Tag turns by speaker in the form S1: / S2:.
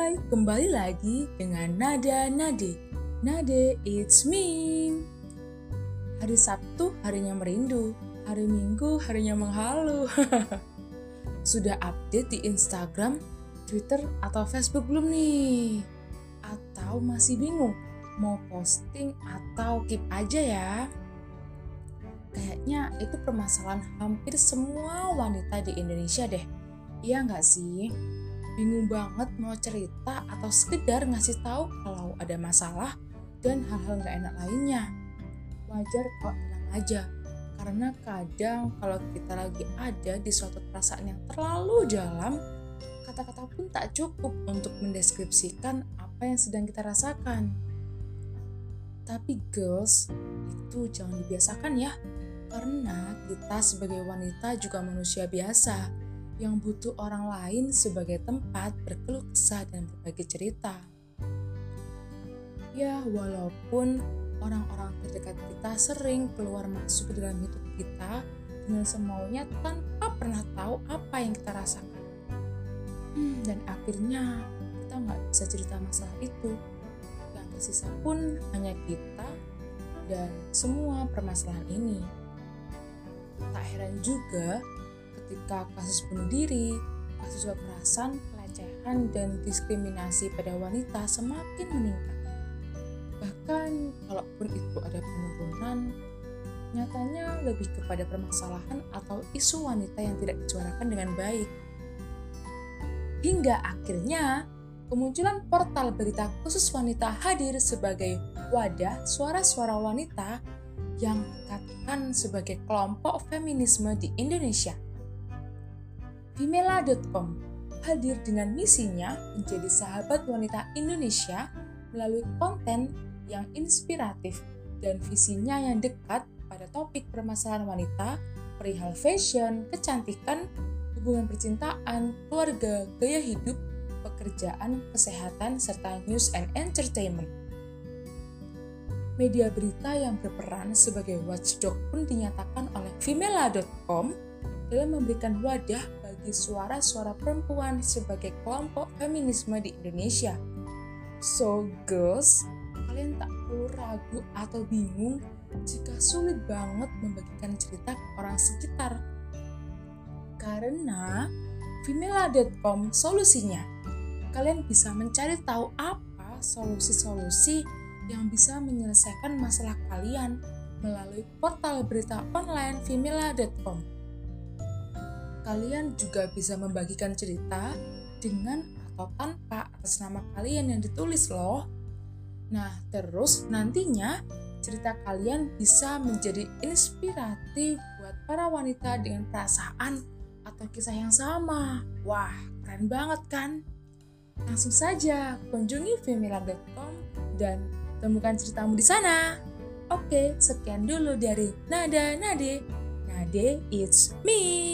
S1: Hai, kembali lagi dengan Nada Nade. Nade, it's me. Hari Sabtu harinya merindu, hari Minggu harinya menghalu. Sudah update di Instagram, Twitter, atau Facebook belum nih? Atau masih bingung mau posting atau keep aja ya? Kayaknya itu permasalahan hampir semua wanita di Indonesia deh. Iya nggak sih? Bingung banget mau cerita atau sekedar ngasih tahu kalau ada masalah dan hal-hal nggak enak lainnya. Wajar kok tenang aja, karena kadang kalau kita lagi ada di suatu perasaan yang terlalu dalam, kata-kata pun tak cukup untuk mendeskripsikan apa yang sedang kita rasakan. Tapi girls, itu jangan dibiasakan ya, karena kita sebagai wanita juga manusia biasa yang butuh orang lain sebagai tempat berkeluh kesah dan berbagi cerita. Ya, walaupun orang-orang terdekat kita sering keluar masuk ke dalam hidup kita dengan semaunya tanpa pernah tahu apa yang kita rasakan. Hmm, dan akhirnya kita nggak bisa cerita masalah itu. Yang tersisa pun hanya kita dan semua permasalahan ini. Tak heran juga ketika kasus bunuh diri, kasus kekerasan, pelecehan, dan diskriminasi pada wanita semakin meningkat. Bahkan, kalaupun itu ada penurunan, nyatanya lebih kepada permasalahan atau isu wanita yang tidak disuarakan dengan baik. Hingga akhirnya, kemunculan portal berita khusus wanita hadir sebagai wadah suara-suara wanita yang dikatakan sebagai kelompok feminisme di Indonesia. Vimela.com hadir dengan misinya menjadi sahabat wanita Indonesia melalui konten yang inspiratif dan visinya yang dekat pada topik permasalahan wanita, perihal fashion, kecantikan, hubungan percintaan, keluarga, gaya hidup, pekerjaan, kesehatan, serta news and entertainment. Media berita yang berperan sebagai watchdog pun dinyatakan oleh Vimela.com dalam memberikan wadah bagi suara-suara perempuan sebagai kelompok feminisme di Indonesia. So, girls, kalian tak perlu ragu atau bingung jika sulit banget membagikan cerita ke orang sekitar. Karena Vimela.com solusinya. Kalian bisa mencari tahu apa solusi-solusi yang bisa menyelesaikan masalah kalian melalui portal berita online Vimela.com kalian juga bisa membagikan cerita dengan atau tanpa atas nama kalian yang ditulis loh. Nah, terus nantinya cerita kalian bisa menjadi inspiratif buat para wanita dengan perasaan atau kisah yang sama. Wah, keren banget kan? Langsung saja kunjungi femila.com dan temukan ceritamu di sana. Oke, sekian dulu dari Nada Nade. Nade, it's me.